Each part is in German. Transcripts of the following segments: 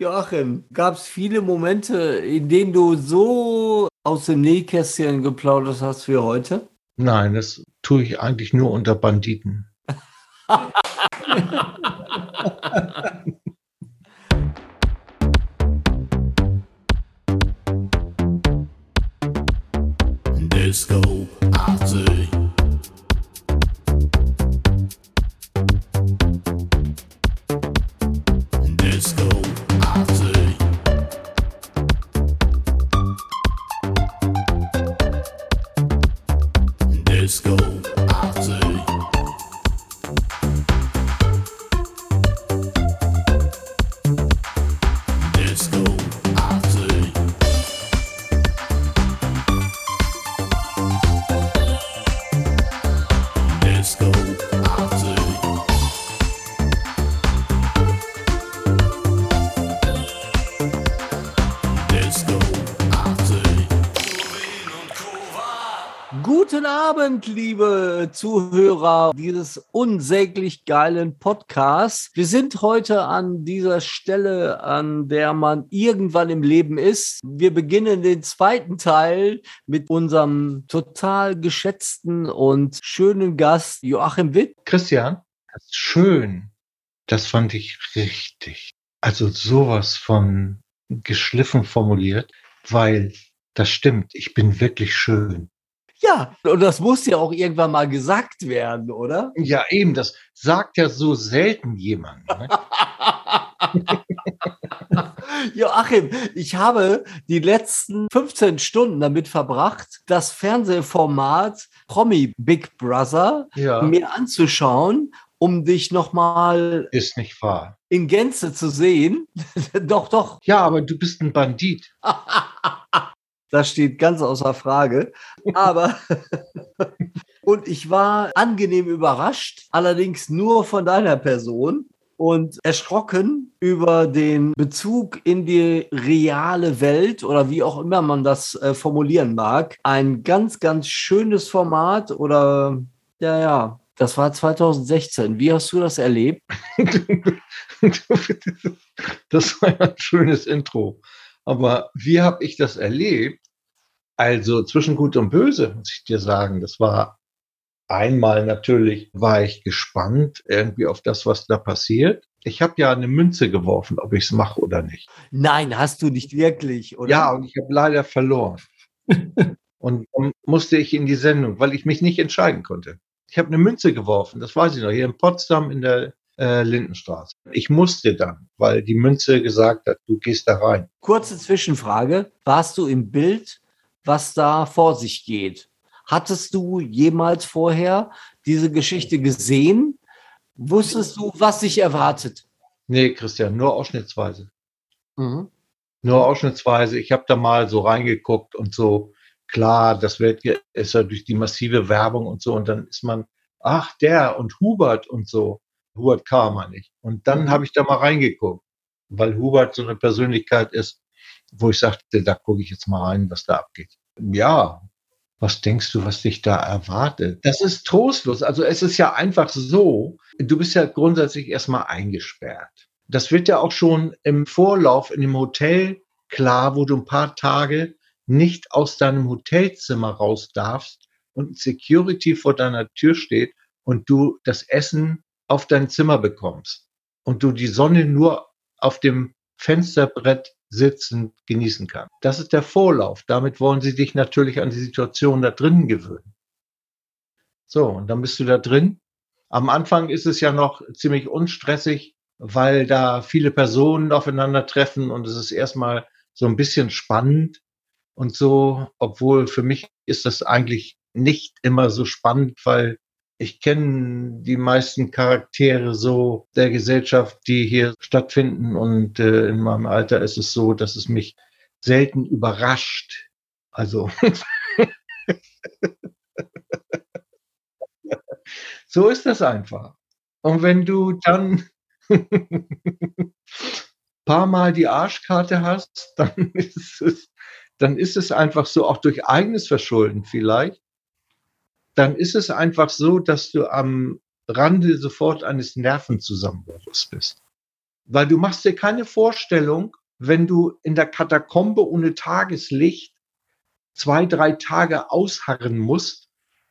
Joachim, gab es viele Momente, in denen du so aus dem Nähkästchen geplaudert hast wie heute? Nein, das tue ich eigentlich nur unter Banditen. Disco Zuhörer dieses unsäglich geilen Podcasts. Wir sind heute an dieser Stelle, an der man irgendwann im Leben ist. Wir beginnen den zweiten Teil mit unserem total geschätzten und schönen Gast Joachim Witt. Christian, das ist schön. Das fand ich richtig. Also sowas von geschliffen formuliert, weil das stimmt. Ich bin wirklich schön. Ja, und das muss ja auch irgendwann mal gesagt werden, oder? Ja, eben, das sagt ja so selten jemand. Ne? Joachim, ich habe die letzten 15 Stunden damit verbracht, das Fernsehformat Promi Big Brother Ja. mir anzuschauen, um dich nochmal Ist nicht wahr. in Gänze zu sehen. doch, doch, Ja, aber du bist ein Bandit. das steht ganz außer Frage. Aber und ich war angenehm überrascht, allerdings nur von deiner Person und erschrocken über den Bezug in die reale Welt oder wie auch immer man das äh, formulieren mag. Ein ganz, ganz schönes Format oder ja, ja. Das war 2016. Wie hast du das erlebt? Das war ein schönes Intro. Aber wie habe ich das erlebt? Also zwischen Gut und Böse, muss ich dir sagen. Das war einmal natürlich, war ich gespannt irgendwie auf das, was da passiert. Ich habe ja eine Münze geworfen, ob ich es mache oder nicht. Nein, hast du nicht wirklich, oder? Ja, und ich habe leider verloren. und dann musste ich in die Sendung, weil ich mich nicht entscheiden konnte. Ich habe eine Münze geworfen, das weiß ich noch, hier in Potsdam in der äh, Lindenstraße. Ich musste dann, weil die Münze gesagt hat, du gehst da rein. Kurze Zwischenfrage. Warst du im Bild, was da vor sich geht? Hattest du jemals vorher diese Geschichte gesehen? Wusstest du, was dich erwartet? Nee, Christian, nur ausschnittsweise. Mhm. Nur ausschnittsweise. Ich habe da mal so reingeguckt und so, klar, das wird ist ja durch die massive Werbung und so. Und dann ist man, ach, der und Hubert und so. Hubert K. meine ich. Und dann habe ich da mal reingeguckt, weil Hubert so eine Persönlichkeit ist, wo ich sagte, da gucke ich jetzt mal rein, was da abgeht. Ja, was denkst du, was dich da erwartet? Das ist trostlos. Also es ist ja einfach so, du bist ja grundsätzlich erstmal eingesperrt. Das wird ja auch schon im Vorlauf in dem Hotel klar, wo du ein paar Tage nicht aus deinem Hotelzimmer raus darfst und ein Security vor deiner Tür steht und du das Essen auf dein Zimmer bekommst und du die Sonne nur auf dem Fensterbrett sitzend genießen kannst. Das ist der Vorlauf. Damit wollen sie dich natürlich an die Situation da drinnen gewöhnen. So, und dann bist du da drin. Am Anfang ist es ja noch ziemlich unstressig, weil da viele Personen aufeinandertreffen und es ist erstmal so ein bisschen spannend und so, obwohl für mich ist das eigentlich nicht immer so spannend, weil ich kenne die meisten Charaktere so der Gesellschaft, die hier stattfinden und äh, in meinem Alter ist es so, dass es mich selten überrascht. Also so ist das einfach. Und wenn du dann paar Mal die Arschkarte hast, dann ist es, dann ist es einfach so, auch durch eigenes Verschulden vielleicht, dann ist es einfach so, dass du am Rande sofort eines Nervenzusammenbruchs bist. Weil du machst dir keine Vorstellung, wenn du in der Katakombe ohne Tageslicht zwei, drei Tage ausharren musst,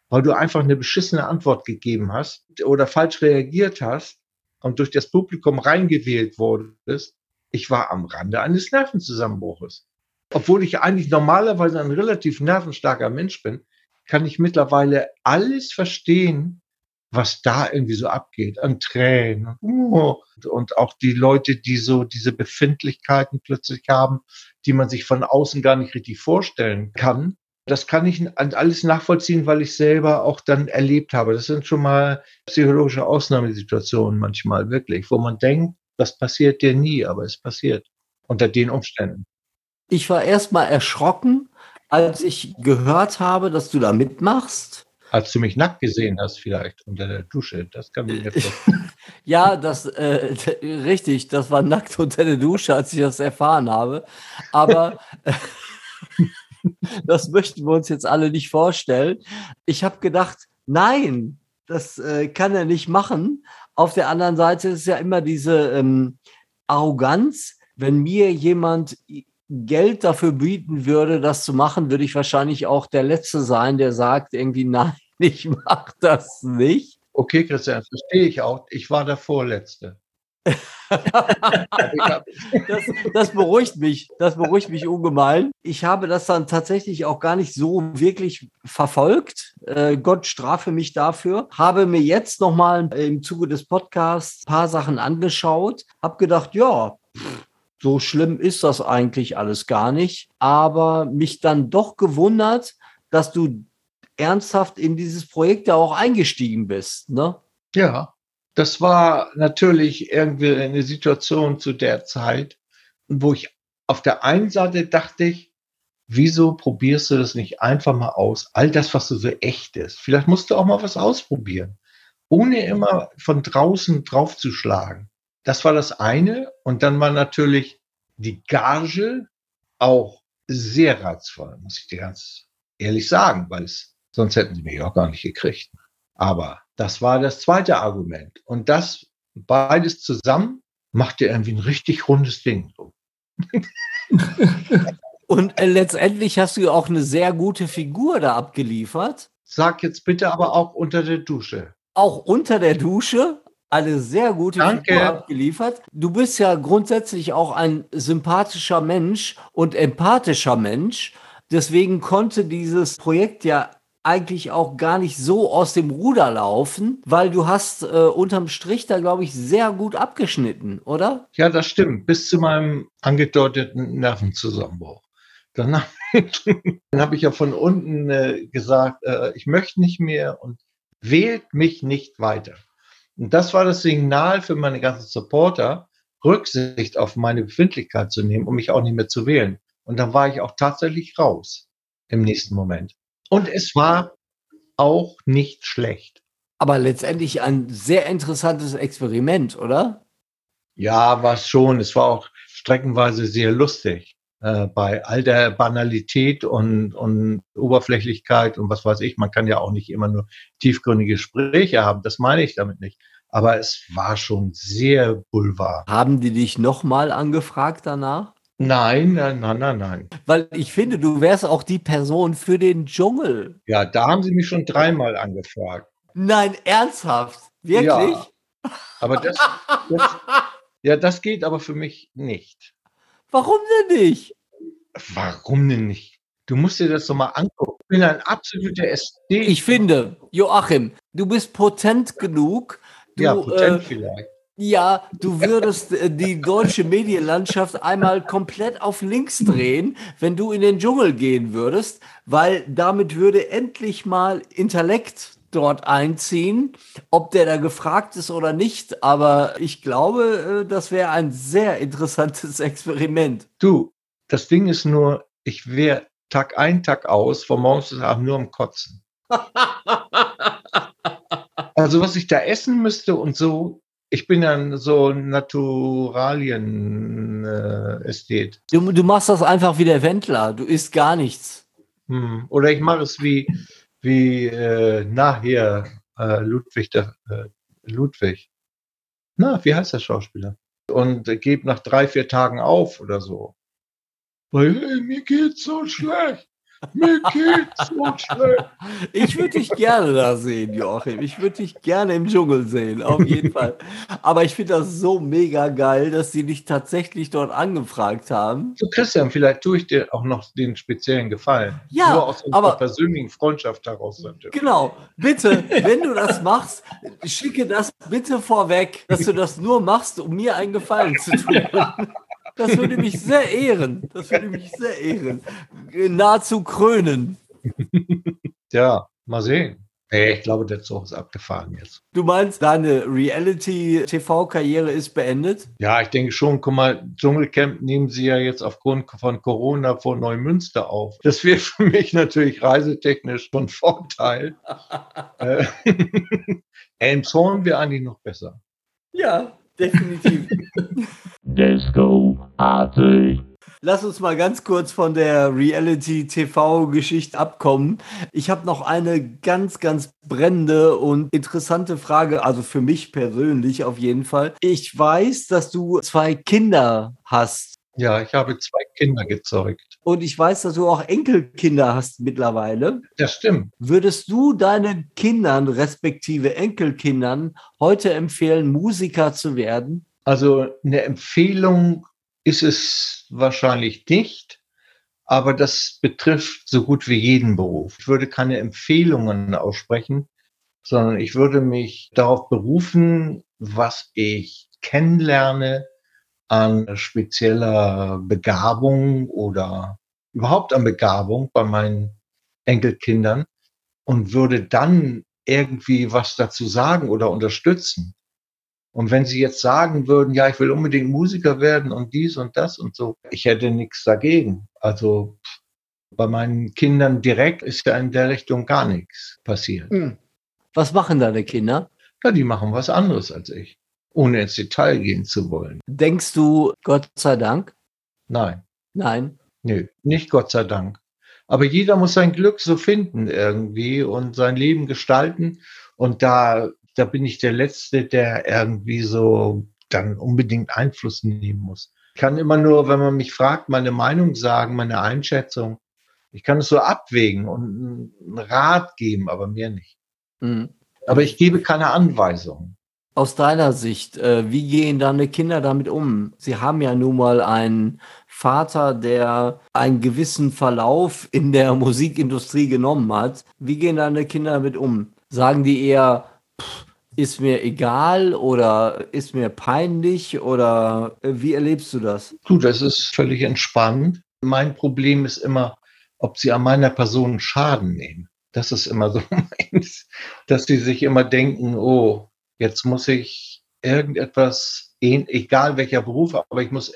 weil du einfach eine beschissene Antwort gegeben hast oder falsch reagiert hast und durch das Publikum reingewählt wurdest. Ich war am Rande eines Nervenzusammenbruches. Obwohl ich eigentlich normalerweise ein relativ nervenstarker Mensch bin, kann ich mittlerweile alles verstehen, was da irgendwie so abgeht an Tränen oh, und auch die Leute, die so diese Befindlichkeiten plötzlich haben, die man sich von außen gar nicht richtig vorstellen kann. Das kann ich alles nachvollziehen, weil ich selber auch dann erlebt habe. Das sind schon mal psychologische Ausnahmesituationen manchmal wirklich, wo man denkt, das passiert dir nie, aber es passiert unter den Umständen. Ich war erstmal erschrocken, als ich gehört habe, dass du da mitmachst. Als du mich nackt gesehen hast, vielleicht unter der Dusche. Das kann ich mir Ja, das äh, richtig, das war nackt unter der Dusche, als ich das erfahren habe. Aber das möchten wir uns jetzt alle nicht vorstellen. Ich habe gedacht, nein, das äh, kann er nicht machen. Auf der anderen Seite ist ja immer diese ähm, Arroganz, wenn mir jemand Geld dafür bieten würde, das zu machen, würde ich wahrscheinlich auch der Letzte sein, der sagt irgendwie, nein, ich mache das nicht. Okay, Christian, verstehe ich auch. Ich war der Vorletzte. das, das, beruhigt mich, das beruhigt mich ungemein. Ich habe das dann tatsächlich auch gar nicht so wirklich verfolgt. Äh, Gott strafe mich dafür. Habe mir jetzt nochmal im Zuge des Podcasts ein paar Sachen angeschaut, habe gedacht, ja, pff, so schlimm ist das eigentlich alles gar nicht. Aber mich dann doch gewundert, dass du ernsthaft in dieses Projekt ja auch eingestiegen bist, ne? Ja, das war natürlich irgendwie eine Situation zu der Zeit, wo ich auf der einen Seite dachte ich, wieso probierst du das nicht einfach mal aus? All das, was so, so echt ist. Vielleicht musst du auch mal was ausprobieren, ohne immer von draußen draufzuschlagen. Das war das eine. Und dann war natürlich die Gage auch sehr reizvoll, muss ich dir ganz ehrlich sagen, weil es, sonst hätten sie mich auch gar nicht gekriegt. Aber das war das zweite Argument. Und das beides zusammen macht dir irgendwie ein richtig rundes Ding. Und äh, letztendlich hast du auch eine sehr gute Figur da abgeliefert. Sag jetzt bitte aber auch unter der Dusche. Auch unter der Dusche? Eine sehr gute Danke. Figur abgeliefert. Du bist ja grundsätzlich auch ein sympathischer Mensch und empathischer Mensch. Deswegen konnte dieses Projekt ja eigentlich auch gar nicht so aus dem Ruder laufen, weil du hast äh, unterm Strich da, glaube ich, sehr gut abgeschnitten, oder? Ja, das stimmt. Bis zu meinem angedeuteten Nervenzusammenbruch. Danach dann habe ich ja von unten äh, gesagt, äh, ich möchte nicht mehr und wählt mich nicht weiter. Und das war das Signal für meine ganzen Supporter, Rücksicht auf meine Befindlichkeit zu nehmen, um mich auch nicht mehr zu wählen. Und dann war ich auch tatsächlich raus im nächsten Moment. Und es war auch nicht schlecht. Aber letztendlich ein sehr interessantes Experiment, oder? Ja, war es schon. Es war auch streckenweise sehr lustig. Äh, bei all der Banalität und, und Oberflächlichkeit und was weiß ich, man kann ja auch nicht immer nur tiefgründige Gespräche haben, das meine ich damit nicht. Aber es war schon sehr Boulevard. Haben die dich nochmal angefragt danach? Nein, nein, nein, nein, nein. Weil ich finde, du wärst auch die Person für den Dschungel. Ja, da haben sie mich schon dreimal angefragt. Nein, ernsthaft? Wirklich? Ja, aber das, das, ja, das geht aber für mich nicht. Warum denn nicht? Warum denn nicht? Du musst dir das doch mal angucken. Ich bin ein absoluter Ästhet. Ich finde, Joachim, du bist potent genug. Du, ja, potent äh, vielleicht. Ja, du würdest äh, die deutsche Medienlandschaft einmal komplett auf links drehen, wenn du in den Dschungel gehen würdest, weil damit würde endlich mal Intellekt dort einziehen, ob der da gefragt ist oder nicht. Aber ich glaube, äh, das wäre ein sehr interessantes Experiment. Du, das Ding ist nur, ich wäre Tag ein, Tag aus, von morgens bis abends nur am Kotzen. also was ich da essen müsste und so, ich bin ja so Naturalien-Ästhet. Du, du machst das einfach wie der Wendler, du isst gar nichts. Hm. Oder ich mache es wie, wie äh, na hier, äh, Ludwig, der, äh, Ludwig. Na, wie heißt der Schauspieler? und äh, gebe nach drei, vier Tagen auf oder so. Weil, hey, mir geht's so schlecht. Mir geht's so schlecht. Ich würde dich gerne da sehen, Joachim. Ich würde dich gerne im Dschungel sehen, auf jeden Fall. Aber ich finde das so mega geil, dass sie dich tatsächlich dort angefragt haben. Du, Christian, vielleicht tue ich dir auch noch den speziellen Gefallen. Ja, Nur aus unserer aber- persönlichen Freundschaft heraus natürlich. Genau, bitte, wenn du das machst, schicke das bitte vorweg, dass du das nur machst, um mir einen Gefallen zu tun. Das würde mich sehr ehren. Das würde mich sehr ehren. Nahezu krönen. Ja, mal sehen. Nee, ich glaube, der Zug ist abgefahren jetzt. Du meinst, deine Reality-TV-Karriere ist beendet? Ja, ich denke schon, guck mal, Dschungelcamp nehmen sie ja jetzt aufgrund von Corona vor Neumünster auf. Das wäre für mich natürlich reisetechnisch von Vorteil. Äh, Elmshorn wäre eigentlich noch besser. Ja, definitiv. Disco Party. Lass uns mal ganz kurz von der Reality-TV-Geschichte abkommen. Ich habe noch eine ganz, ganz brennende und interessante Frage, also für mich persönlich auf jeden Fall. Ich weiß, dass du zwei Kinder hast Ja, ich habe zwei Kinder gezeugt. und ich weiß, dass du auch Enkelkinder hast mittlerweile. Das stimmt. Würdest du deinen Kindern, respektive Enkelkindern, heute empfehlen, Musiker zu werden? Also eine Empfehlung ist es wahrscheinlich nicht, aber das betrifft so gut wie jeden Beruf. Ich würde keine Empfehlungen aussprechen, sondern ich würde mich darauf berufen, was ich kennenlerne an spezieller Begabung oder überhaupt an Begabung bei meinen Enkelkindern und würde dann irgendwie was dazu sagen oder unterstützen. Und wenn Sie jetzt sagen würden, ja, ich will unbedingt Musiker werden und dies und das und so, ich hätte nichts dagegen. Also bei meinen Kindern direkt ist ja in der Richtung gar nichts passiert. Was machen deine Kinder? Ja, die machen was anderes als ich, ohne ins Detail gehen zu wollen. Denkst du, Gott sei Dank? Nein, Nein. nö, nicht Gott sei Dank. Aber jeder muss sein Glück so finden irgendwie und sein Leben gestalten. Und da, da bin ich der Letzte, der irgendwie so dann unbedingt Einfluss nehmen muss. Ich kann immer nur, wenn man mich fragt, meine Meinung sagen, meine Einschätzung. Ich kann es so abwägen und einen Rat geben, aber mehr nicht. Mhm. Aber ich gebe keine Anweisungen. Aus deiner Sicht, äh, wie gehen deine Kinder damit um? Sie haben ja nun mal einen Vater, der einen gewissen Verlauf in der Musikindustrie genommen hat. Wie gehen deine Kinder damit um? Sagen die eher, pff, ist mir egal oder ist mir peinlich oder äh, wie erlebst du das? Du, das ist völlig entspannt. Mein Problem ist immer, ob sie an meiner Person Schaden nehmen. Das ist immer so meins, dass sie sich immer denken, oh, jetzt muss ich irgendetwas, egal welcher Beruf, aber ich muss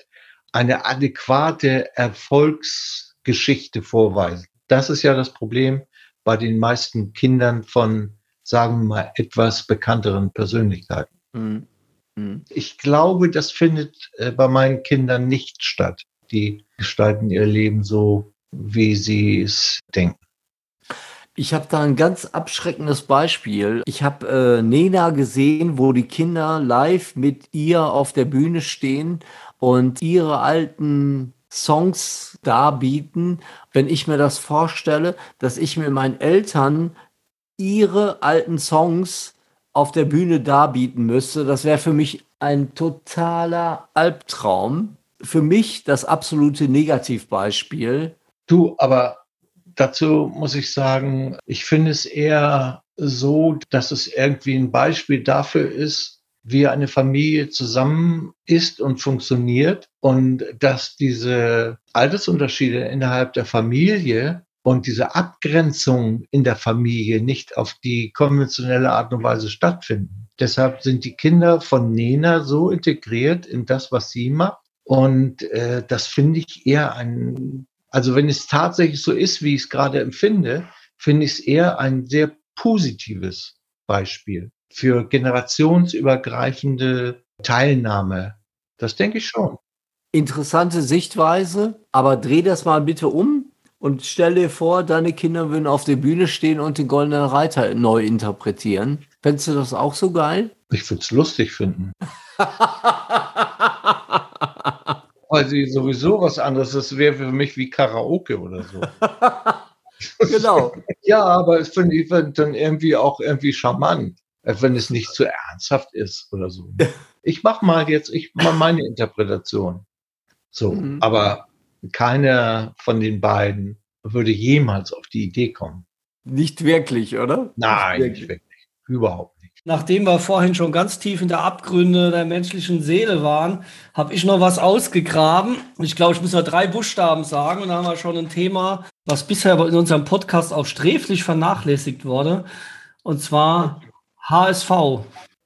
eine adäquate Erfolgsgeschichte vorweisen. Das ist ja das Problem bei den meisten Kindern von, sagen wir mal, etwas bekannteren Persönlichkeiten. Mhm. Mhm. Ich glaube, das findet äh, bei meinen Kindern nicht statt. Die gestalten ihr Leben so, wie sie es denken. Ich habe da ein ganz abschreckendes Beispiel. Ich habe äh, Nena gesehen, wo die Kinder live mit ihr auf der Bühne stehen und ihre alten Songs darbieten. Wenn ich mir das vorstelle, dass ich mir meinen Eltern ihre alten Songs auf der Bühne darbieten müsste, das wäre für mich ein totaler Albtraum. Für mich das absolute Negativbeispiel. Du, aber dazu muss ich sagen, ich finde es eher so, dass es irgendwie ein Beispiel dafür ist, wie eine Familie zusammen ist und funktioniert und dass diese Altersunterschiede innerhalb der Familie und diese Abgrenzung in der Familie nicht auf die konventionelle Art und Weise stattfinden. Deshalb sind die Kinder von Nena so integriert in das, was sie macht. Und äh, das finde ich eher ein, also wenn es tatsächlich so ist, wie ich es gerade empfinde, finde ich es eher ein sehr positives Beispiel für generationsübergreifende Teilnahme. Das denke ich schon. Interessante Sichtweise, aber dreh das mal bitte um und stell dir vor, deine Kinder würden auf der Bühne stehen und den Goldenen Reiter neu interpretieren. Fändest du das auch so geil? Ich würde es lustig finden. Weil sie sowieso was anderes, das wäre für mich wie Karaoke oder so. genau. Ja, aber es finde ich dann irgendwie auch irgendwie charmant, äh, wenn es nicht zu ernsthaft ist oder so. Ich mach mal jetzt, ich mach meine Interpretation. So, Mhm. aber keiner von den beiden würde jemals auf die Idee kommen. Nicht wirklich, oder? Nein, Nicht nicht wirklich. Überhaupt. Nachdem wir vorhin schon ganz tief in der Abgründe der menschlichen Seele waren, habe ich noch was ausgegraben. Ich glaube, ich muss nur drei Buchstaben sagen und da haben wir schon ein Thema, was bisher in unserem Podcast auch sträflich vernachlässigt wurde. Und zwar HSV.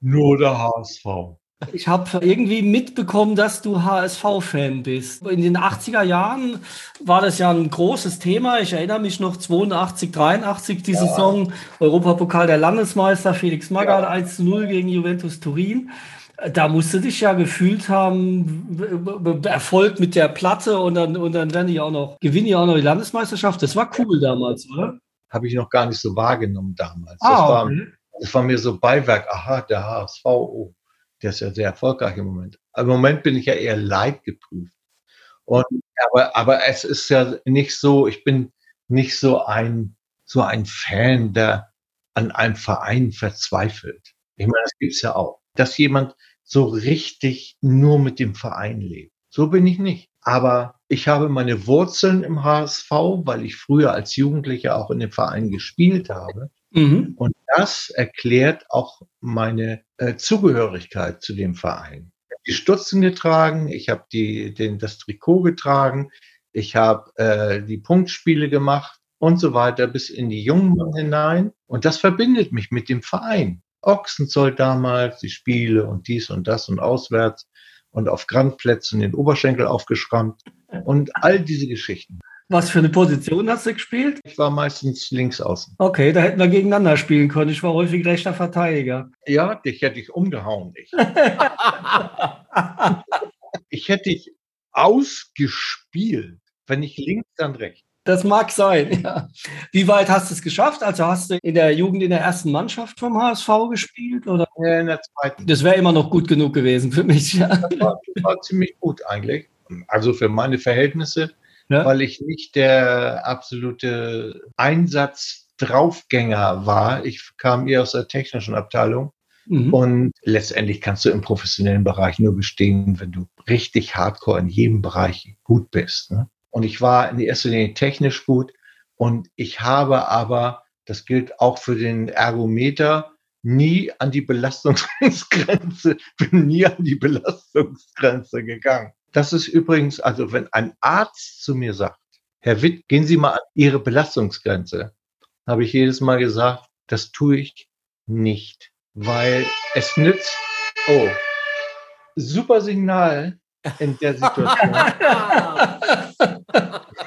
Nur der HSV. Ich habe irgendwie mitbekommen, dass du HSV-Fan bist. In den 80er Jahren war das ja ein großes Thema. Ich erinnere mich noch 82, 83, die Saison, Europapokal der Landesmeister, Felix Magath 1 zu 0 gegen Juventus Turin. Da musst du dich ja gefühlt haben, Erfolg mit der Platte und dann, und dann werden die auch noch, gewinnen die auch noch die Landesmeisterschaft. Das war cool damals, oder? Habe ich noch gar nicht so wahrgenommen damals. Ah, das, war, okay. das war mir so Beiwerk. Aha, der HSV, oh, der ist ja sehr erfolgreich im Moment. Im Moment bin ich ja eher leidgeprüft. Und, aber, aber es ist ja nicht so, ich bin nicht so ein, so ein Fan, der an einem Verein verzweifelt. Ich meine, das gibt's ja auch. Dass jemand so richtig nur mit dem Verein lebt. So bin ich nicht. Aber ich habe meine Wurzeln im HSV, weil ich früher als Jugendlicher auch in dem Verein gespielt habe. Mhm. Und das erklärt auch meine äh, Zugehörigkeit zu dem Verein. Ich habe die Stutzen getragen, ich habe den, das Trikot getragen, ich habe äh, die Punktspiele gemacht und so weiter bis in die Jungen hinein. Und das verbindet mich mit dem Verein. Ochsenzoll damals, die Spiele und dies und das und auswärts und auf Grandplätzen den Oberschenkel aufgeschrammt und all diese Geschichten. Was für eine Position hast du gespielt? Ich war meistens links außen. Okay, da hätten wir gegeneinander spielen können. Ich war häufig rechter Verteidiger. Ja, dich hätte ich umgehauen. Ich. ich hätte dich ausgespielt. Wenn nicht links, dann rechts. Das mag sein, ja. Wie weit hast du es geschafft? Also hast du in der Jugend in der ersten Mannschaft vom HSV gespielt? Oder? Äh, In der zweiten. Das wäre immer noch gut genug gewesen für mich. Ja. Das war, das war ziemlich gut eigentlich. Also für meine Verhältnisse, Ja. weil ich nicht der absolute Einsatz-Draufgänger war. Ich kam eher aus der technischen Abteilung. Mhm. Und letztendlich kannst du im professionellen Bereich nur bestehen, wenn du richtig hardcore in jedem Bereich gut bist. Ne? Und ich war in erster Linie technisch gut. Und ich habe aber, das gilt auch für den Ergometer, nie an die Belastungsgrenze, bin nie an die Belastungsgrenze gegangen. Das ist übrigens, also wenn ein Arzt zu mir sagt, Herr Witt, gehen Sie mal an Ihre Belastungsgrenze, habe ich jedes Mal gesagt, das tue ich nicht, weil es nützt, oh, super Signal in der Situation.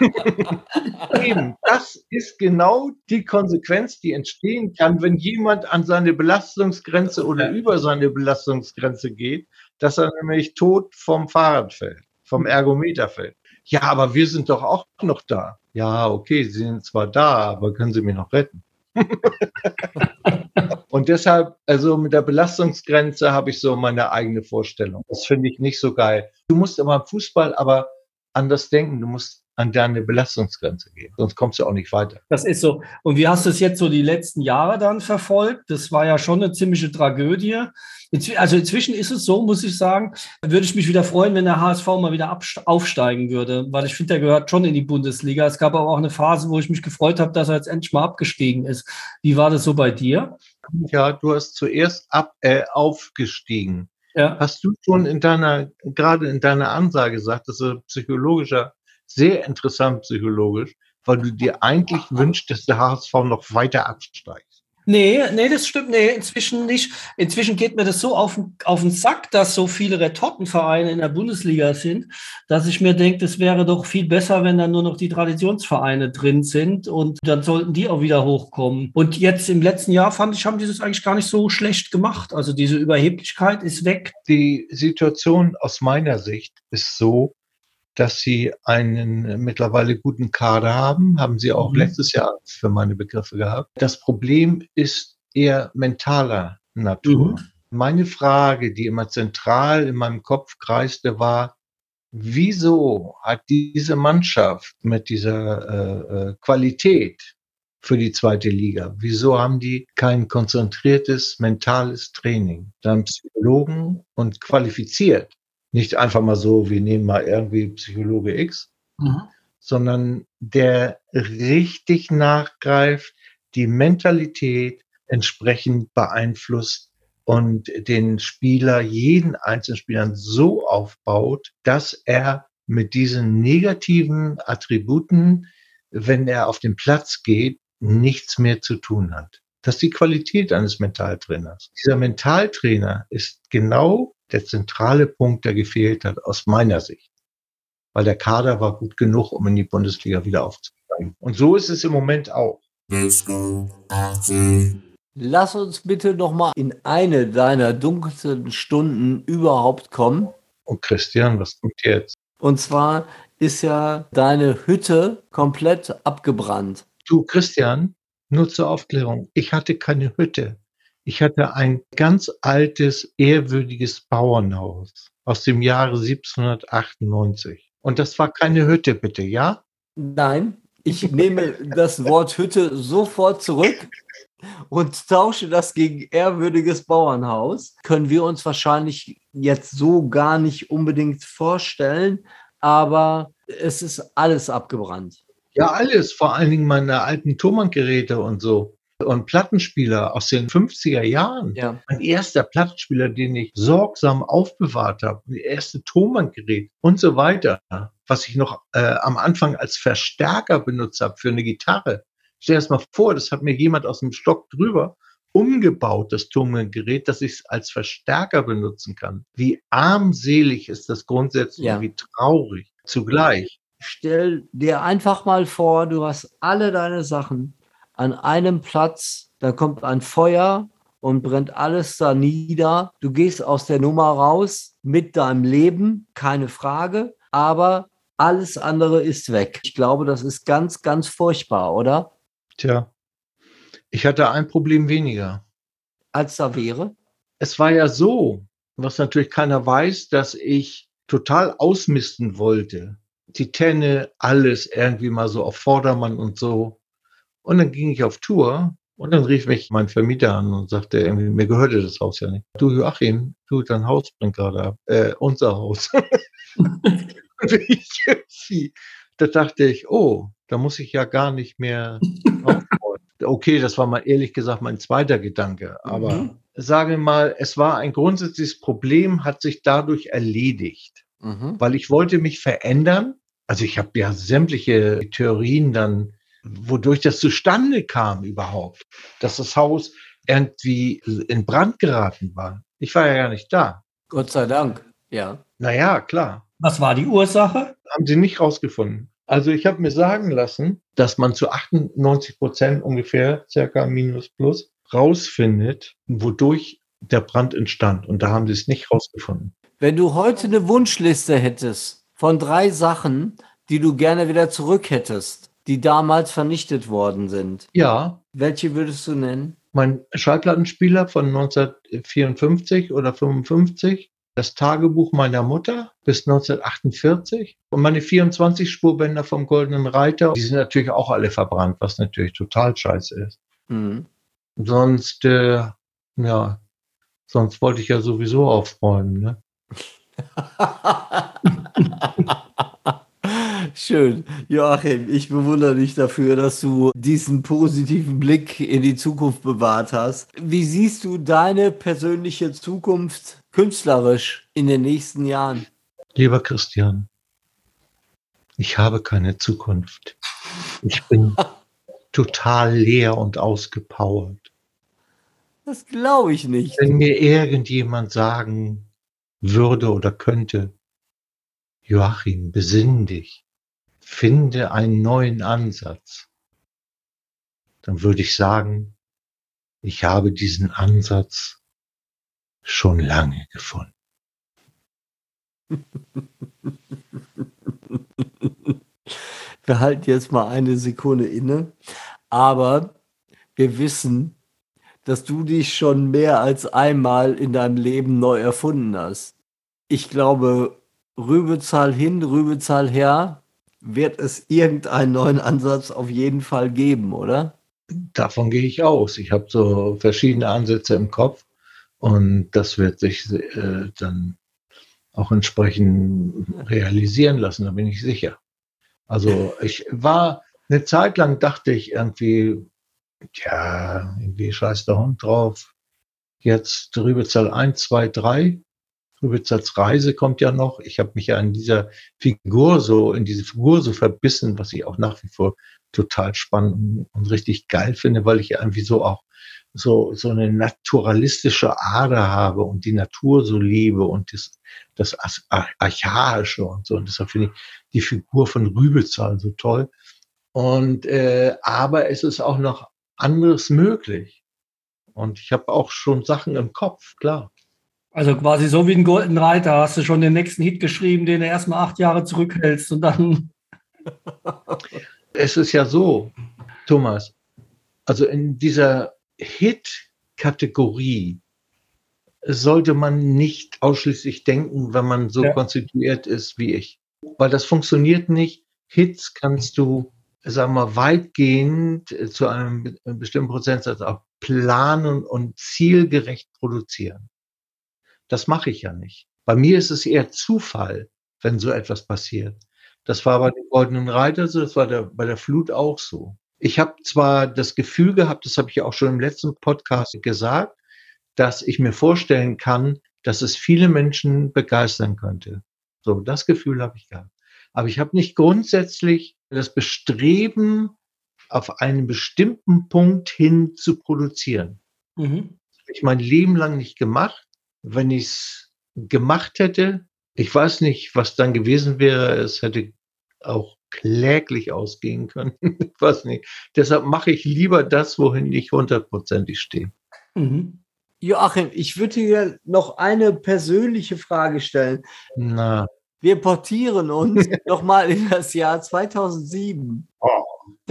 Eben, das ist genau die Konsequenz, die entstehen kann, wenn jemand an seine Belastungsgrenze oder über seine Belastungsgrenze geht, dass er nämlich tot vom Fahrrad fällt, vom Ergometer fällt. Ja, aber wir sind doch auch noch da. Ja, okay, Sie sind zwar da, aber können Sie mich noch retten? Und deshalb, also mit der Belastungsgrenze habe ich so meine eigene Vorstellung. Das finde ich nicht so geil. Du musst immer im Fußball aber anders denken. Du musst an deine Belastungsgrenze gehen. Sonst kommst du auch nicht weiter. Das ist so. Und wie hast du es jetzt so die letzten Jahre dann verfolgt? Das war ja schon eine ziemliche Tragödie. Also inzwischen ist es so, muss ich sagen, würde ich mich wieder freuen, wenn der HSV mal wieder aufsteigen würde, weil ich finde, der gehört schon in die Bundesliga. Es gab aber auch eine Phase, wo ich mich gefreut habe, dass er jetzt endlich mal abgestiegen ist. Wie war das so bei dir? Ja, du hast zuerst ab, äh, aufgestiegen. Ja. Hast du schon in deiner, gerade in deiner Ansage gesagt, das ist psychologischer, sehr interessant psychologisch, weil du dir eigentlich wünschst, dass der HSV noch weiter absteigt. Nee, nee, das stimmt. Nee, inzwischen nicht. Inzwischen geht mir das so auf, den- auf den Sack, dass so viele Retortenvereine in der Bundesliga sind, dass ich mir denke, es wäre doch viel besser, wenn dann nur noch die Traditionsvereine drin sind und dann sollten die auch wieder hochkommen. Und jetzt im letzten Jahr fand ich, haben die das eigentlich gar nicht so schlecht gemacht. Also diese Überheblichkeit ist weg. Die Situation aus meiner Sicht ist so, dass sie einen mittlerweile guten Kader haben, haben sie auch Mhm. letztes Jahr für meine Begriffe gehabt. Das Problem ist eher mentaler Natur. Mhm. Meine Frage, die immer zentral in meinem Kopf kreiste, war, wieso hat diese Mannschaft mit dieser äh, äh, Qualität für die zweite Liga, wieso haben die kein konzentriertes mentales Training? Dann Psychologen und qualifiziert. Nicht einfach mal so, wir nehmen mal irgendwie Psychologe X, Mhm. sondern der richtig nachgreift, die Mentalität entsprechend beeinflusst und den Spieler, jeden einzelnen Spielern so aufbaut, dass er mit diesen negativen Attributen, wenn er auf den Platz geht, nichts mehr zu tun hat. Das ist die Qualität eines Mentaltrainers. Dieser Mentaltrainer ist genau der zentrale Punkt, der gefehlt hat, aus meiner Sicht weil der Kader war gut genug, um in die Bundesliga wieder aufzusteigen. Und so ist es im Moment auch. Lass uns bitte noch mal in eine deiner dunkelsten Stunden überhaupt kommen. Und Christian, was kommt jetzt? Und zwar ist ja deine Hütte komplett abgebrannt. Du, Christian, nur zur Aufklärung. Ich hatte keine Hütte. Ich hatte ein ganz altes, ehrwürdiges Bauernhaus aus dem Jahre 1798. Und das war keine Hütte, bitte, ja? Nein, ich nehme das Wort Hütte sofort zurück und tausche das gegen ehrwürdiges Bauernhaus. Können wir uns wahrscheinlich jetzt so gar nicht unbedingt vorstellen, aber es ist alles abgebrannt. Ja, alles. Vor allen Dingen meine alten Thomann-Geräte und so. Und Plattenspieler aus den 50er Jahren. Ja. Mein erster Plattenspieler, den ich sorgsam aufbewahrt habe. Das erste Thomann-Gerät und so weiter. Was ich noch äh, am Anfang als Verstärker benutzt habe für eine Gitarre. Stell dir das mal vor, das hat mir jemand aus dem Stock drüber umgebaut, das Thomann-Gerät, dass ich es als Verstärker benutzen kann. Wie armselig ist das grundsätzlich, Ja. wie traurig zugleich. Stell dir einfach mal vor, du hast alle deine Sachen an einem Platz, da kommt ein Feuer und brennt alles da nieder. Du gehst aus der Nummer raus mit deinem Leben, keine Frage, aber alles andere ist weg. Ich glaube, das ist ganz, ganz furchtbar, oder? Tja, ich hatte ein Problem weniger. Als da wäre. Es war ja so, was natürlich keiner weiß, dass ich total ausmisten wollte. Die Tenne, alles irgendwie mal so auf Vordermann und so. Und dann ging ich auf Tour und dann rief mich mein Vermieter an und sagte, mir gehörte das Haus ja nicht. Du Joachim, du, dein Haus brennt gerade ab. Äh, unser Haus. Da dachte ich, oh, da muss ich ja gar nicht mehr aufbauen. Okay, das war mal ehrlich gesagt mein zweiter Gedanke. Aber Mhm. sage mal, es war ein grundsätzliches Problem, hat sich dadurch erledigt Mhm. weil ich wollte mich verändern. Also ich habe ja sämtliche Theorien dann, wodurch das zustande kam überhaupt, dass das Haus irgendwie in Brand geraten war. Ich war ja gar nicht da. Gott sei Dank. Ja. Naja, klar, Was war die Ursache? haben sie nicht rausgefunden. Also ich habe mir sagen lassen, dass man zu 98 Prozent ungefähr, circa minus plus, rausfindet, wodurch der Brand entstand. Und da haben sie es nicht rausgefunden. Wenn du heute eine Wunschliste hättest von drei Sachen, die du gerne wieder zurück hättest, die damals vernichtet worden sind, Ja, welche würdest du nennen? mein Schallplattenspieler von 1954 oder 55, das Tagebuch meiner Mutter bis 1948 und meine 24 Spurbänder vom Goldenen Reiter, die sind natürlich auch alle verbrannt, was natürlich total scheiße ist. Mhm. Sonst, äh, ja, sonst wollte ich ja sowieso aufräumen, ne? Schön. Joachim, ich bewundere dich dafür, dass du diesen positiven Blick in die Zukunft bewahrt hast. Wie siehst du deine persönliche Zukunft künstlerisch in den nächsten Jahren? Lieber Christian, ich habe keine Zukunft. Ich bin total leer und ausgepowert. Das glaube ich nicht. Wenn mir irgendjemand sagen würde oder könnte, Joachim, besinn dich, finde einen neuen Ansatz, dann würde ich sagen, ich habe diesen Ansatz schon lange gefunden. Wir halten jetzt mal eine Sekunde inne, aber wir wissen, dass du dich schon mehr als einmal in deinem Leben neu erfunden hast. Ich glaube, Rübezahl hin, Rübezahl her, wird es irgendeinen neuen Ansatz auf jeden Fall geben, oder? Davon gehe ich aus. Ich habe so verschiedene Ansätze im Kopf und das wird sich äh, dann auch entsprechend realisieren lassen, da bin ich sicher. Also ich war eine Zeit lang, dachte ich irgendwie, ja, irgendwie scheiß der Hund drauf. Jetzt Rübezahl 1, 2, 3. Rübezahls Reise kommt ja noch. Ich habe mich ja in dieser Figur so, in diese Figur so verbissen, was ich auch nach wie vor total spannend und richtig geil finde, weil ich irgendwie so auch so, so eine naturalistische Ader habe und die Natur so liebe und das, das Archaische und so. Und deshalb finde ich die Figur von Rübezahl so toll. Und äh, aber es ist auch noch anderes möglich. Und ich habe auch schon Sachen im Kopf, klar. Also quasi so wie ein Golden Reiter hast du schon den nächsten Hit geschrieben, den du erstmal acht Jahre zurückhältst und dann. es ist ja so, Thomas. Also in dieser Hit-Kategorie sollte man nicht ausschließlich denken, wenn man so ja. konstituiert ist wie ich. Weil das funktioniert nicht. Hits kannst du, sagen wir mal, weitgehend äh, zu einem bestimmten Prozentsatz auch planen und zielgerecht produzieren. Das mache ich ja nicht. Bei mir ist es eher Zufall, wenn so etwas passiert. Das war bei den Goldenen Reiter so, das war der, bei der Flut auch so. Ich habe zwar das Gefühl gehabt, das habe ich ja auch schon im letzten Podcast gesagt, dass ich mir vorstellen kann, dass es viele Menschen begeistern könnte. So, das Gefühl habe ich gehabt. Aber ich habe nicht grundsätzlich das Bestreben, auf einen bestimmten Punkt hin zu produzieren. Mhm. Das habe ich mein Leben lang nicht gemacht. Wenn ich es gemacht hätte, ich weiß nicht, was dann gewesen wäre. Es hätte auch kläglich ausgehen können. ich weiß nicht. Deshalb mache ich lieber das, wohin ich hundertprozentig stehe. Mhm. Joachim, ich würde dir noch eine persönliche Frage stellen. Na. Wir portieren uns nochmal in das Jahr 2007. Oh.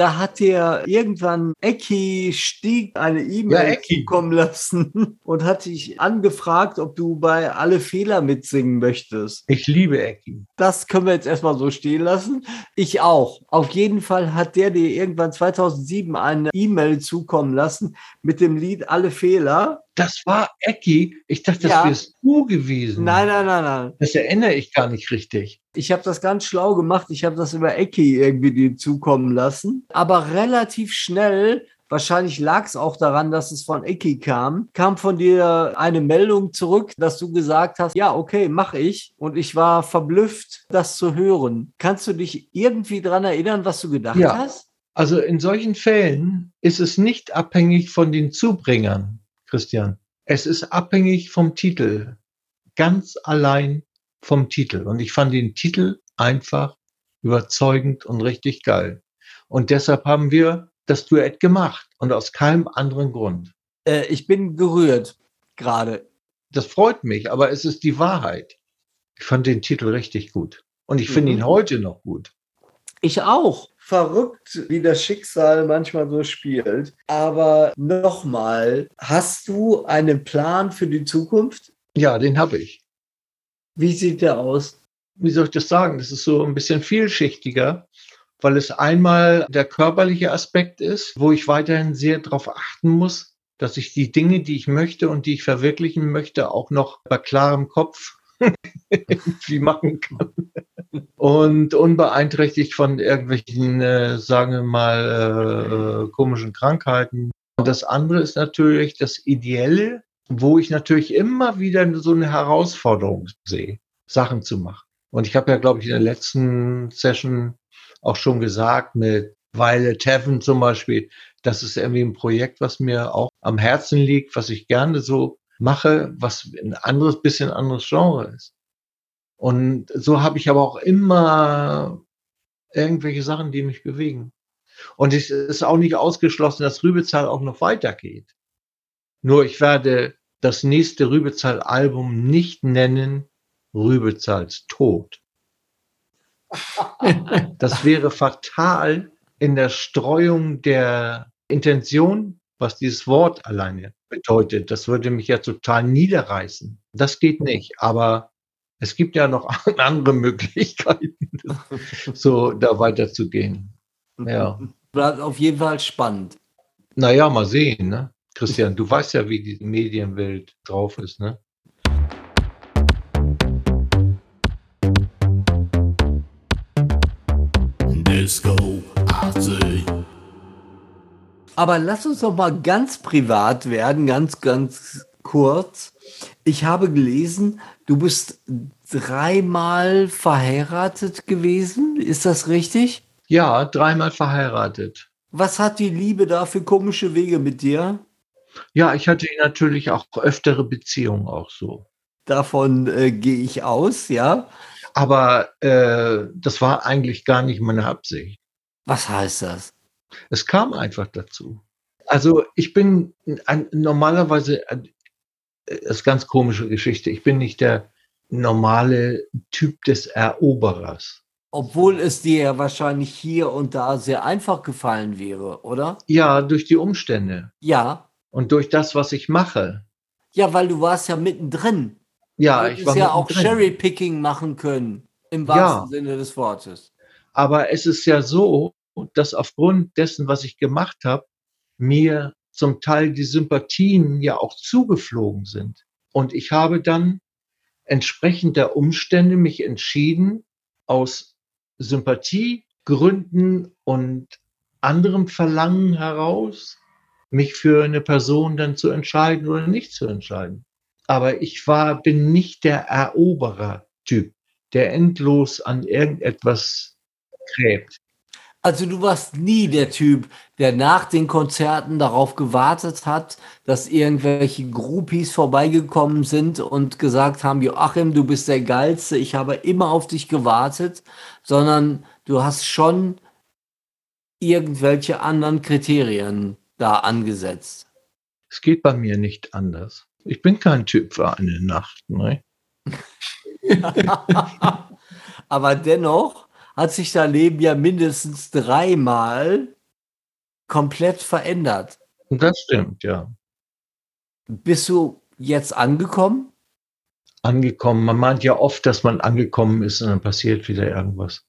Da hat dir irgendwann Ecki Stieg eine E-Mail ja, zukommen lassen und hat dich angefragt, ob du bei Alle Fehler mitsingen möchtest. Ich liebe Ecki. Das können wir jetzt erstmal so stehen lassen. Ich auch. Auf jeden Fall hat der dir irgendwann 2007 eine E-Mail zukommen lassen mit dem Lied Alle Fehler. Das war Ecki. Ich dachte, das ja. wärst du gewesen. Nein, nein, nein, nein. Das erinnere ich gar nicht richtig. Ich habe das ganz schlau gemacht. Ich habe das über Ecki irgendwie dir zukommen lassen. Aber relativ schnell Wahrscheinlich lag es auch daran, dass es von Ecki kam. Kam von dir eine Meldung zurück, dass du gesagt hast, ja, okay, mach ich. Und ich war verblüfft, das zu hören. Kannst du dich irgendwie daran erinnern, was du gedacht ja. hast? Also in solchen Fällen ist es nicht abhängig von den Zubringern. Christian. Es ist abhängig vom Titel. Ganz allein vom Titel. Und ich fand den Titel einfach überzeugend und richtig geil. Und deshalb haben wir das Duett gemacht und aus keinem anderen Grund. Äh, ich bin gerührt gerade. Das freut mich, aber es ist die Wahrheit. Ich fand den Titel richtig gut. Und ich finde mhm. ihn heute noch gut. Ich auch verrückt, wie das Schicksal manchmal so spielt. Aber nochmal, hast du einen Plan für die Zukunft? Ja, den habe ich. Wie sieht der aus? Wie soll ich das sagen? Das ist so ein bisschen vielschichtiger, weil es einmal der körperliche Aspekt ist, wo ich weiterhin sehr darauf achten muss, dass ich die Dinge, die ich möchte und die ich verwirklichen möchte, auch noch bei klarem Kopf irgendwie machen kann und unbeeinträchtigt von irgendwelchen, äh, sagen wir mal, äh, komischen Krankheiten. Und das andere ist natürlich das Ideelle, wo ich natürlich immer wieder so eine Herausforderung sehe, Sachen zu machen. Und ich habe ja, glaube ich, in der letzten Session auch schon gesagt, mit Violet Heaven zum Beispiel, das ist irgendwie ein Projekt, was mir auch am Herzen liegt, was ich gerne so mache, was ein anderes, bisschen anderes Genre ist. Und so habe ich aber auch immer irgendwelche Sachen, die mich bewegen. Und es ist auch nicht ausgeschlossen, dass Rübezahl auch noch weitergeht. Nur ich werde das nächste Rübezahl-Album nicht nennen Rübezahls Tod. Das wäre fatal in der Streuung der Intention, was dieses Wort alleine bedeutet. Das würde mich ja total niederreißen. Das geht nicht. Aber es gibt ja noch andere Möglichkeiten, so da weiterzugehen. Ja. Bleibt auf jeden Fall spannend. Naja, mal sehen, ne? Christian, du weißt ja, wie die Medienwelt drauf ist, ne? Aber lass uns doch mal ganz privat werden, ganz, ganz kurz. Ich habe gelesen, du bist dreimal verheiratet gewesen. Ist das richtig? Ja, dreimal verheiratet. Was hat die Liebe da für komische Wege mit dir? Ja, ich hatte natürlich auch öftere Beziehungen auch so. Davon äh, gehe ich aus, ja. Aber äh, das war eigentlich gar nicht meine Absicht. Was heißt das? Es kam einfach dazu. Also ich bin ein, normalerweise, äh, das ist ganz komische Geschichte, ich bin nicht der normale Typ des Eroberers. Obwohl es dir ja wahrscheinlich hier und da sehr einfach gefallen wäre, oder? Ja, durch die Umstände Ja. und durch das, was ich mache. Ja, weil du warst ja mittendrin. Ja, Du ich war ja auch mittendrin. Cherry-Picking machen können. Im Ja. wahrsten Sinne des Wortes. Aber es ist ja so, dass aufgrund dessen, was ich gemacht habe, mir zum Teil die Sympathien ja auch zugeflogen sind. Und ich habe dann entsprechend der Umstände mich entschieden, aus Sympathiegründen und anderem Verlangen heraus, mich für eine Person dann zu entscheiden oder nicht zu entscheiden. Aber ich war, bin nicht der Eroberer-Typ, der endlos an irgendetwas gräbt. Also du warst nie der Typ, der nach den Konzerten darauf gewartet hat, dass irgendwelche Groupies vorbeigekommen sind und gesagt haben, Joachim, du bist der Geilste, ich habe immer auf dich gewartet, sondern du hast schon irgendwelche anderen Kriterien da angesetzt. Es geht bei mir nicht anders. Ich bin kein Typ für eine Nacht. Ne? Aber dennoch hat sich dein Leben ja mindestens dreimal komplett verändert. Das stimmt, ja. Bist du jetzt angekommen? Angekommen. Man meint ja oft, dass man angekommen ist und dann passiert wieder irgendwas.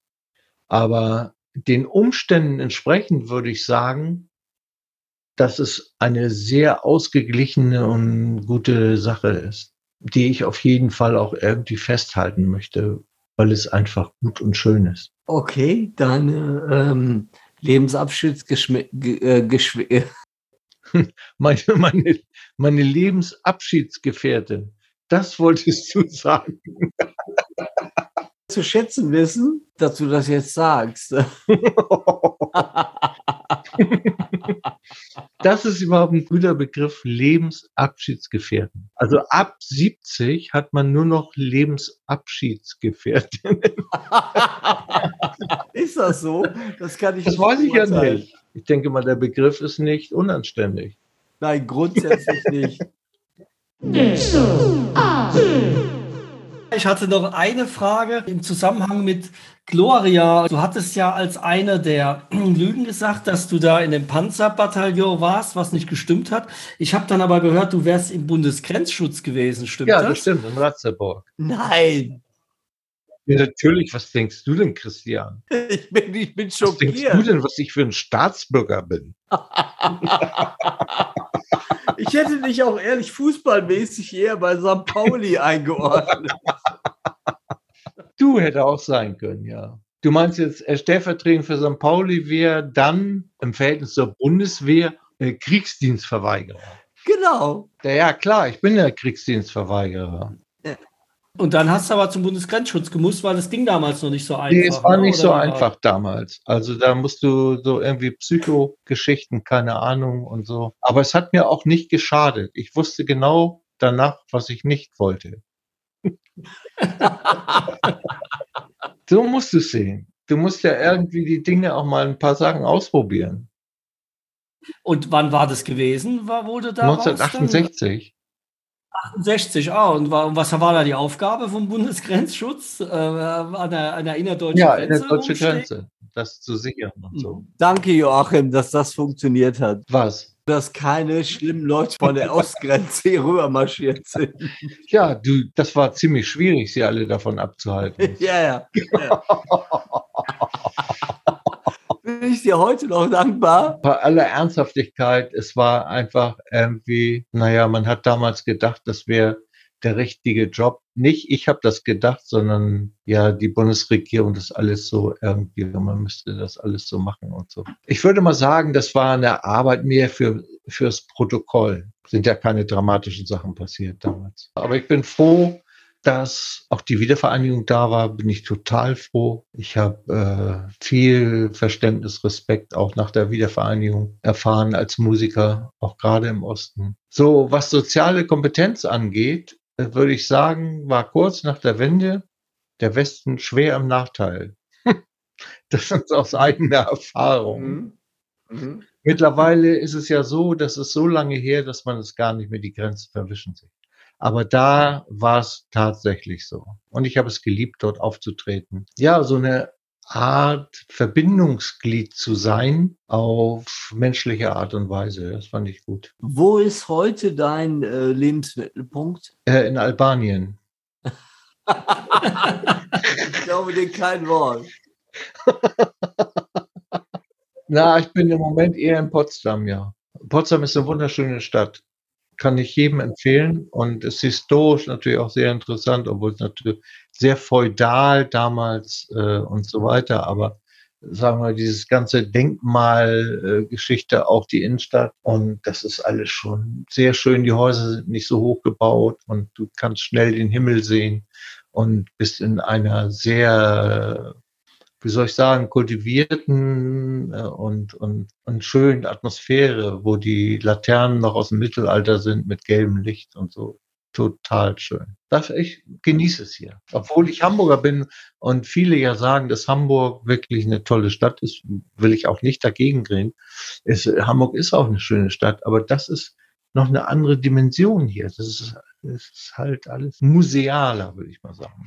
Aber den Umständen entsprechend würde ich sagen, dass es eine sehr ausgeglichene und gute Sache ist, die ich auf jeden Fall auch irgendwie festhalten möchte, weil es einfach gut und schön ist. Okay, deine ähm, Lebensabschnittsgeschmack. Meine, meine, meine Lebensabschiedsgefährtin, das wolltest du sagen. zu schätzen wissen, dass du das jetzt sagst. Das ist überhaupt ein guter Begriff, Lebensabschiedsgefährten. Also ab 70 hat man nur noch Lebensabschiedsgefährten. Ist das so? Das kann ich Das weiß ich ja nicht. Ich denke mal, der Begriff ist nicht unanständig. Nein, grundsätzlich nicht. Ich hatte noch eine Frage im Zusammenhang mit Gloria. Du hattest ja als eine der Lügen gesagt, dass du da in dem Panzerbataillon warst, was nicht gestimmt hat. Ich habe dann aber gehört, du wärst im Bundesgrenzschutz gewesen. Stimmt Ja, das? das stimmt, in Ratzeburg. Nein, Ja, natürlich, was denkst du denn, Christian? ich bin, ich bin Was denkst du schockiert. denn, was ich für ein Staatsbürger bin? Ich hätte dich auch ehrlich fußballmäßig eher bei St. Pauli eingeordnet. Du hätte auch sein können, ja. Du meinst jetzt, äh, stellvertretend für St. Pauli wäre dann im Verhältnis zur Bundeswehr äh, Kriegsdienstverweigerer. Genau. Ja, ja, klar, ich bin der Kriegsdienstverweigerer. Und dann hast du aber zum Bundesgrenzschutz gemusst, weil das ging damals noch nicht so einfach. Nee, es war ne? nicht Oder so einfach damals. Also da musst du so irgendwie Psychogeschichten, keine Ahnung und so. Aber es hat mir auch nicht geschadet. Ich wusste genau danach, was ich nicht wollte. so musst du es sehen. Du musst ja irgendwie die Dinge auch mal ein paar Sachen ausprobieren. Und wann war das gewesen? War, wurde da 1968. 68, ah, und, war, und was war da die Aufgabe vom Bundesgrenzschutz? Äh, an, der, an der innerdeutschen Ja, in der Grenze deutschen? Grenze. Das zu sichern und so. Danke, Joachim, dass das funktioniert hat. Was? dass keine schlimmen Leute von der Ostgrenze hier rüber marschiert sind. Ja, du, das war ziemlich schwierig, sie alle davon abzuhalten. ja, ja. ja. Bin ich dir heute noch dankbar? Bei aller Ernsthaftigkeit, es war einfach irgendwie, naja, man hat damals gedacht, das wäre der richtige Job. Nicht ich habe das gedacht, sondern ja, die Bundesregierung das alles so irgendwie, man müsste das alles so machen und so. Ich würde mal sagen, das war eine Arbeit mehr für fürs Protokoll. Sind ja keine dramatischen Sachen passiert damals. Aber ich bin froh, dass auch die Wiedervereinigung da war, bin ich total froh. Ich habe äh, viel Verständnis, Respekt auch nach der Wiedervereinigung erfahren als Musiker, auch gerade im Osten. So, was soziale Kompetenz angeht, äh, würde ich sagen, war kurz nach der Wende der Westen schwer im Nachteil. das ist aus eigener Erfahrung. Mhm. Mhm. Mittlerweile ist es ja so, dass es so lange her, dass man es gar nicht mehr die Grenzen verwischen sieht. Aber da war es tatsächlich so. Und ich habe es geliebt, dort aufzutreten. Ja, so eine Art Verbindungsglied zu sein auf menschliche Art und Weise. Das fand ich gut. Wo ist heute dein äh, Lebensmittelpunkt? Äh, in Albanien. ich glaube dir kein Wort. Na, ich bin im Moment eher in Potsdam, ja. Potsdam ist eine wunderschöne Stadt kann ich jedem empfehlen und ist historisch natürlich auch sehr interessant, obwohl es natürlich sehr feudal damals äh, und so weiter, aber sagen wir dieses ganze Denkmalgeschichte, äh, auch die Innenstadt und das ist alles schon sehr schön. Die Häuser sind nicht so hoch gebaut und du kannst schnell den Himmel sehen und bist in einer sehr wie soll ich sagen, kultivierten äh, und, und, und schönen Atmosphäre, wo die Laternen noch aus dem Mittelalter sind mit gelbem Licht und so. Total schön. Das, ich genieße es hier. Obwohl ich Hamburger bin und viele ja sagen, dass Hamburg wirklich eine tolle Stadt ist, will ich auch nicht dagegen gehen. Es, Hamburg ist auch eine schöne Stadt, aber das ist noch eine andere Dimension hier. Das ist, das ist halt alles musealer, würde ich mal sagen.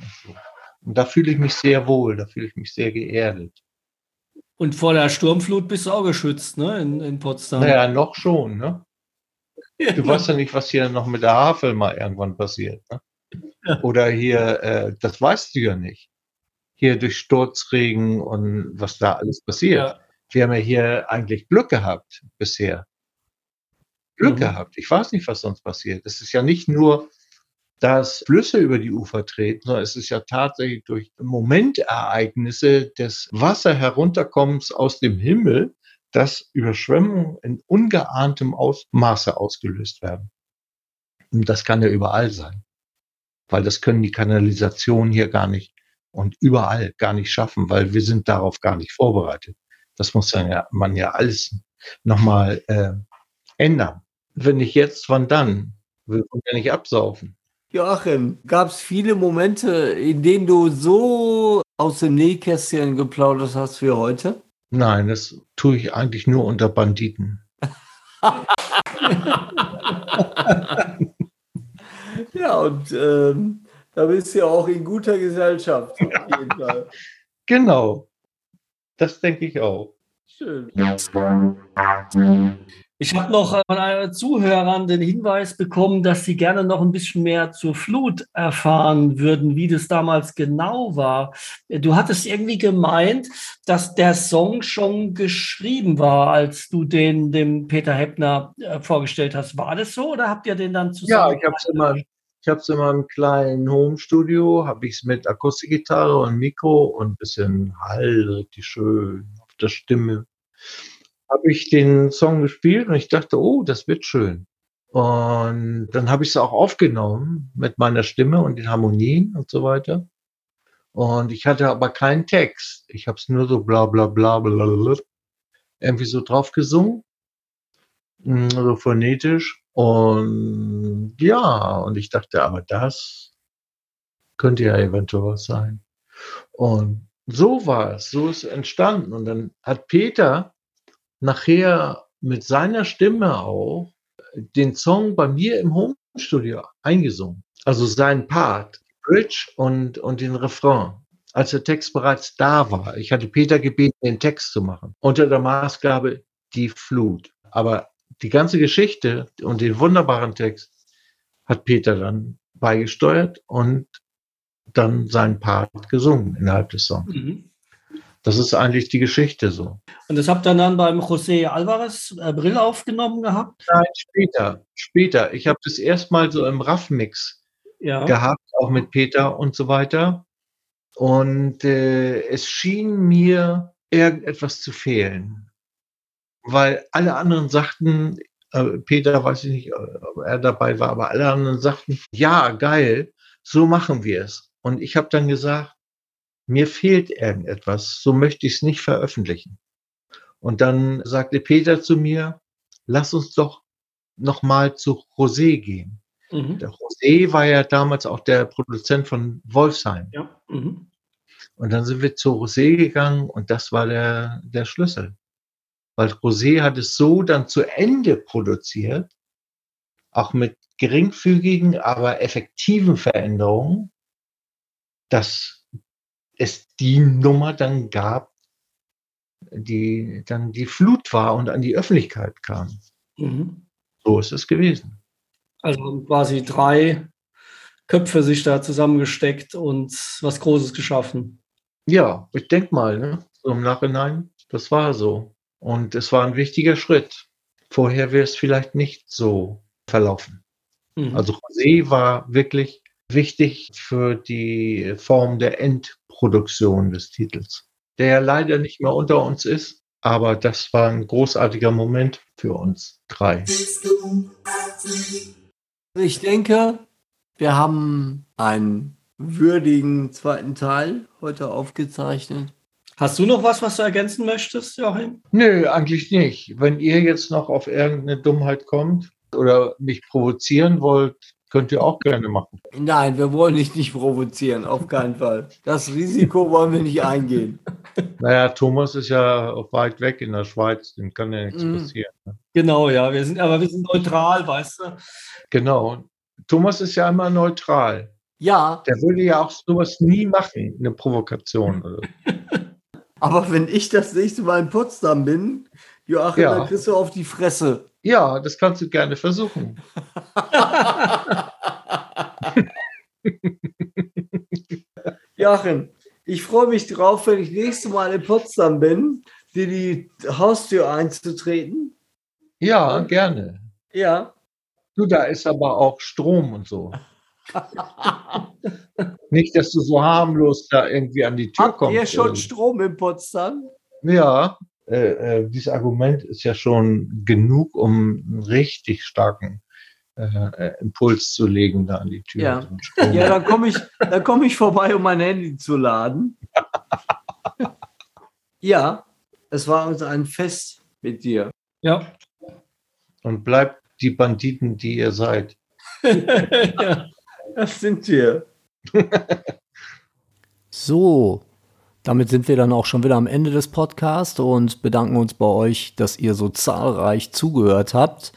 Und da fühle ich mich sehr wohl, da fühle ich mich sehr geerdet. Und vor der Sturmflut bist du auch geschützt, ne, in, in Potsdam? Naja, noch schon, ne? Ja. Du weißt ja nicht, was hier noch mit der Havel mal irgendwann passiert, ne? Ja. Oder hier, äh, das weißt du ja nicht. Hier durch Sturzregen und was da alles passiert. Ja. Wir haben ja hier eigentlich Glück gehabt bisher. Glück mhm. gehabt. Ich weiß nicht, was sonst passiert. Es ist ja nicht nur dass Flüsse über die Ufer treten, sondern es ist ja tatsächlich durch Momentereignisse des Wasserherunterkommens aus dem Himmel, dass Überschwemmungen in ungeahntem Ausmaße ausgelöst werden. Und das kann ja überall sein, weil das können die Kanalisationen hier gar nicht und überall gar nicht schaffen, weil wir sind darauf gar nicht vorbereitet. Das muss dann ja, man ja alles nochmal äh, ändern. Wenn nicht jetzt, wann dann? Wir können ja nicht absaufen. Joachim, gab es viele Momente, in denen du so aus dem Nähkästchen geplaudert hast wie heute? Nein, das tue ich eigentlich nur unter Banditen. ja, und ähm, da bist du ja auch in guter Gesellschaft. Genau. Das denke ich auch. Schön. Ich habe noch äh, von einer Zuhörern den Hinweis bekommen, dass sie gerne noch ein bisschen mehr zur Flut erfahren würden, wie das damals genau war. Du hattest irgendwie gemeint, dass der Song schon geschrieben war, als du den dem Peter Heppner äh, vorgestellt hast. War das so oder habt ihr den dann zusammen? Ja, ich habe es immer, ich habe es in meinem kleinen Home-Studio, habe ich es mit Akustikgitarre und Mikro und ein bisschen Hall, richtig schön auf der Stimme habe ich den Song gespielt und ich dachte, oh, das wird schön. Und dann habe ich es auch aufgenommen mit meiner Stimme und den Harmonien und so weiter. Und ich hatte aber keinen Text. Ich habe es nur so bla bla bla bla bla irgendwie so drauf gesungen. Mm, so phonetisch. Und ja, und ich dachte, aber das könnte ja eventuell was sein. Und so war es, so ist es entstanden. Und dann hat Peter nachher mit seiner Stimme auch den Song bei mir im Homestudio eingesungen. Also sein Part, Bridge und, und den Refrain, als der Text bereits da war. Ich hatte Peter gebeten, den Text zu machen. Unter der Maßgabe die Flut. Aber die ganze Geschichte und den wunderbaren Text hat Peter dann beigesteuert und dann seinen Part gesungen innerhalb des Songs. Mhm. Das ist eigentlich die Geschichte so. Und das habt ihr dann beim José Alvarez äh, Brill aufgenommen gehabt? Nein, später, später. Ich habe das erstmal so im Raff-Mix Ja. gehabt, auch mit Peter und so weiter. Und äh, es schien mir irgendetwas zu fehlen. Weil alle anderen sagten, äh, Peter weiß ich nicht, ob er dabei war, aber alle anderen sagten, ja, geil, so machen wir es. Und ich habe dann gesagt, mir fehlt irgendetwas, so möchte ich es nicht veröffentlichen. Und dann sagte Peter zu mir, lass uns doch noch mal zu José gehen. Mhm. Der José war ja damals auch der Produzent von Wolfsheim. Ja. Mhm. Und dann sind wir zu José gegangen und das war der, der Schlüssel. Weil José hat es so dann zu Ende produziert, auch mit geringfügigen, aber effektiven Veränderungen, dass es die Nummer dann gab, die dann die Flut war und an die Öffentlichkeit kam. Mhm. So ist es gewesen. Also quasi drei Köpfe sich da zusammengesteckt und was Großes geschaffen. Ja, ich denke mal, ne? so im Nachhinein, das war so. Und es war ein wichtiger Schritt. Vorher wäre es vielleicht nicht so verlaufen. Mhm. Also José war wirklich wichtig für die Form der Endproduktion des Titels, der ja leider nicht mehr unter uns ist, aber das war ein großartiger Moment für uns drei. Ich denke, wir haben einen würdigen zweiten Teil heute aufgezeichnet. Hast du noch was, was du ergänzen möchtest, Joachim? Nö, eigentlich nicht. Wenn ihr jetzt noch auf irgendeine Dummheit kommt oder mich provozieren wollt, könnt ihr auch gerne machen. Nein, wir wollen dich nicht provozieren, auf keinen Fall. Das Risiko wollen wir nicht eingehen. Naja, Thomas ist ja weit weg in der Schweiz, dem kann ja nichts Mhm. passieren. ne? Genau, ja, wir sind, aber wir sind neutral, weißt du? Genau. Thomas ist ja immer neutral. Ja, Der würde ja auch sowas nie machen, eine Provokation. Oder. so. aber wenn ich das nächste Mal in Potsdam bin, Joachim, Ja. dann kriegst du auf die Fresse. Ja, das kannst du gerne versuchen. Joachim, ich freue mich drauf, wenn ich nächste Mal in Potsdam bin, dir die Haustür einzutreten. Ja, gerne. Ja. Du, da ist aber auch Strom und so. Nicht, dass du so harmlos da irgendwie an die Tür Habt kommst. ihr schon Strom in Potsdam? Ja, äh, äh, dieses Argument ist ja schon genug, um einen richtig starken äh, äh, Impuls zu legen da an die Tür. Ja. Ja, dann komme ich, dann komm ich vorbei, um mein Handy zu laden. Ja, es war uns ein Fest mit dir. Ja. Und bleibt die Banditen, die ihr seid. ja. Das sind wir. So, damit sind wir dann auch schon wieder am Ende des Podcasts und bedanken uns bei euch, dass ihr so zahlreich zugehört habt.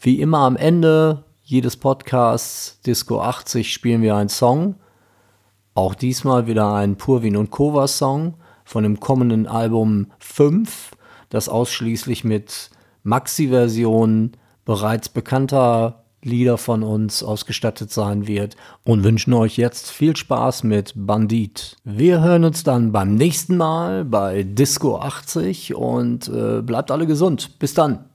Wie immer am Ende jedes Podcasts Disco 80 spielen wir einen Song. Auch diesmal wieder ein Purwin und Kova Song von dem kommenden Album 5, das ausschließlich mit Maxi-Versionen bereits bekannter Lieder von uns ausgestattet sein wird und wünschen euch jetzt viel Spaß mit Bandit. Wir hören uns dann beim nächsten Mal bei Disco 80 und äh, bleibt alle gesund. Bis dann.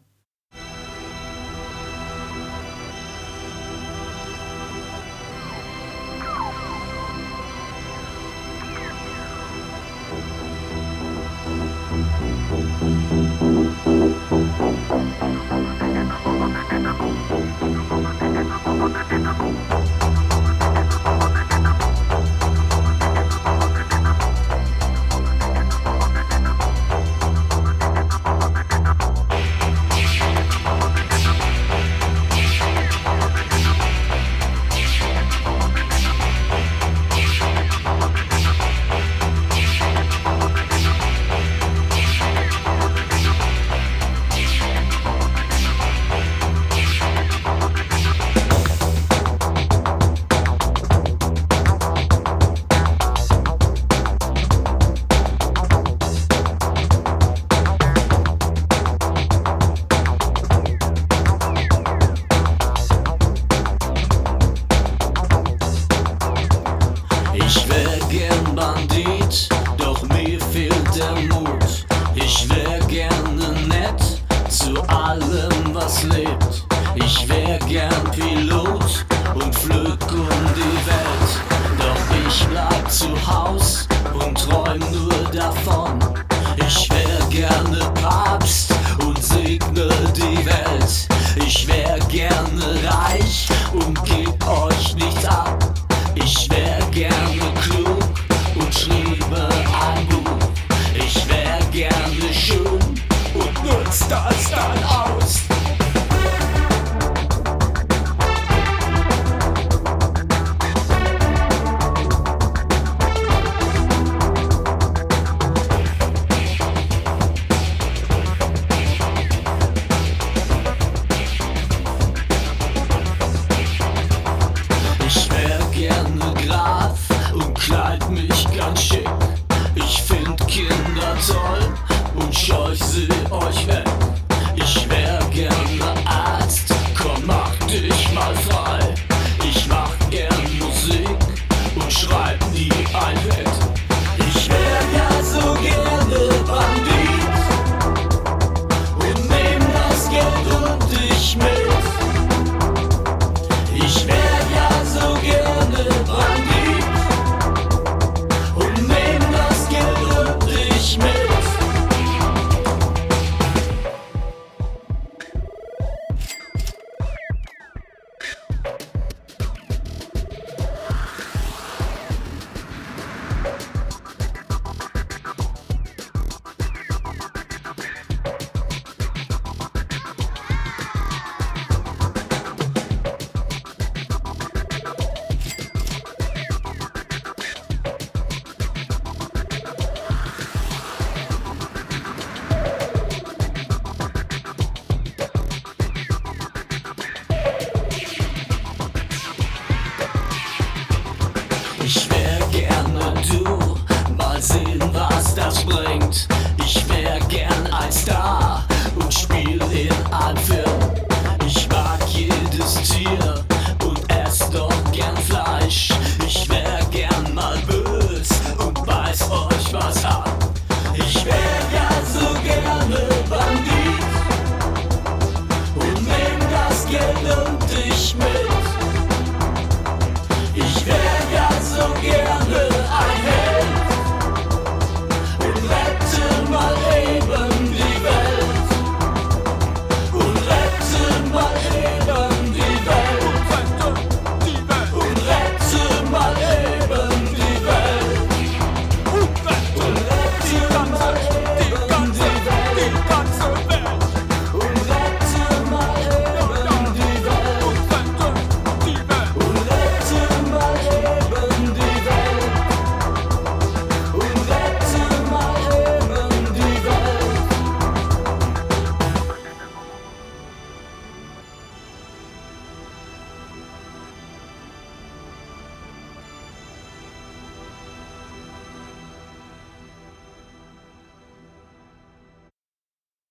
start, start, oh.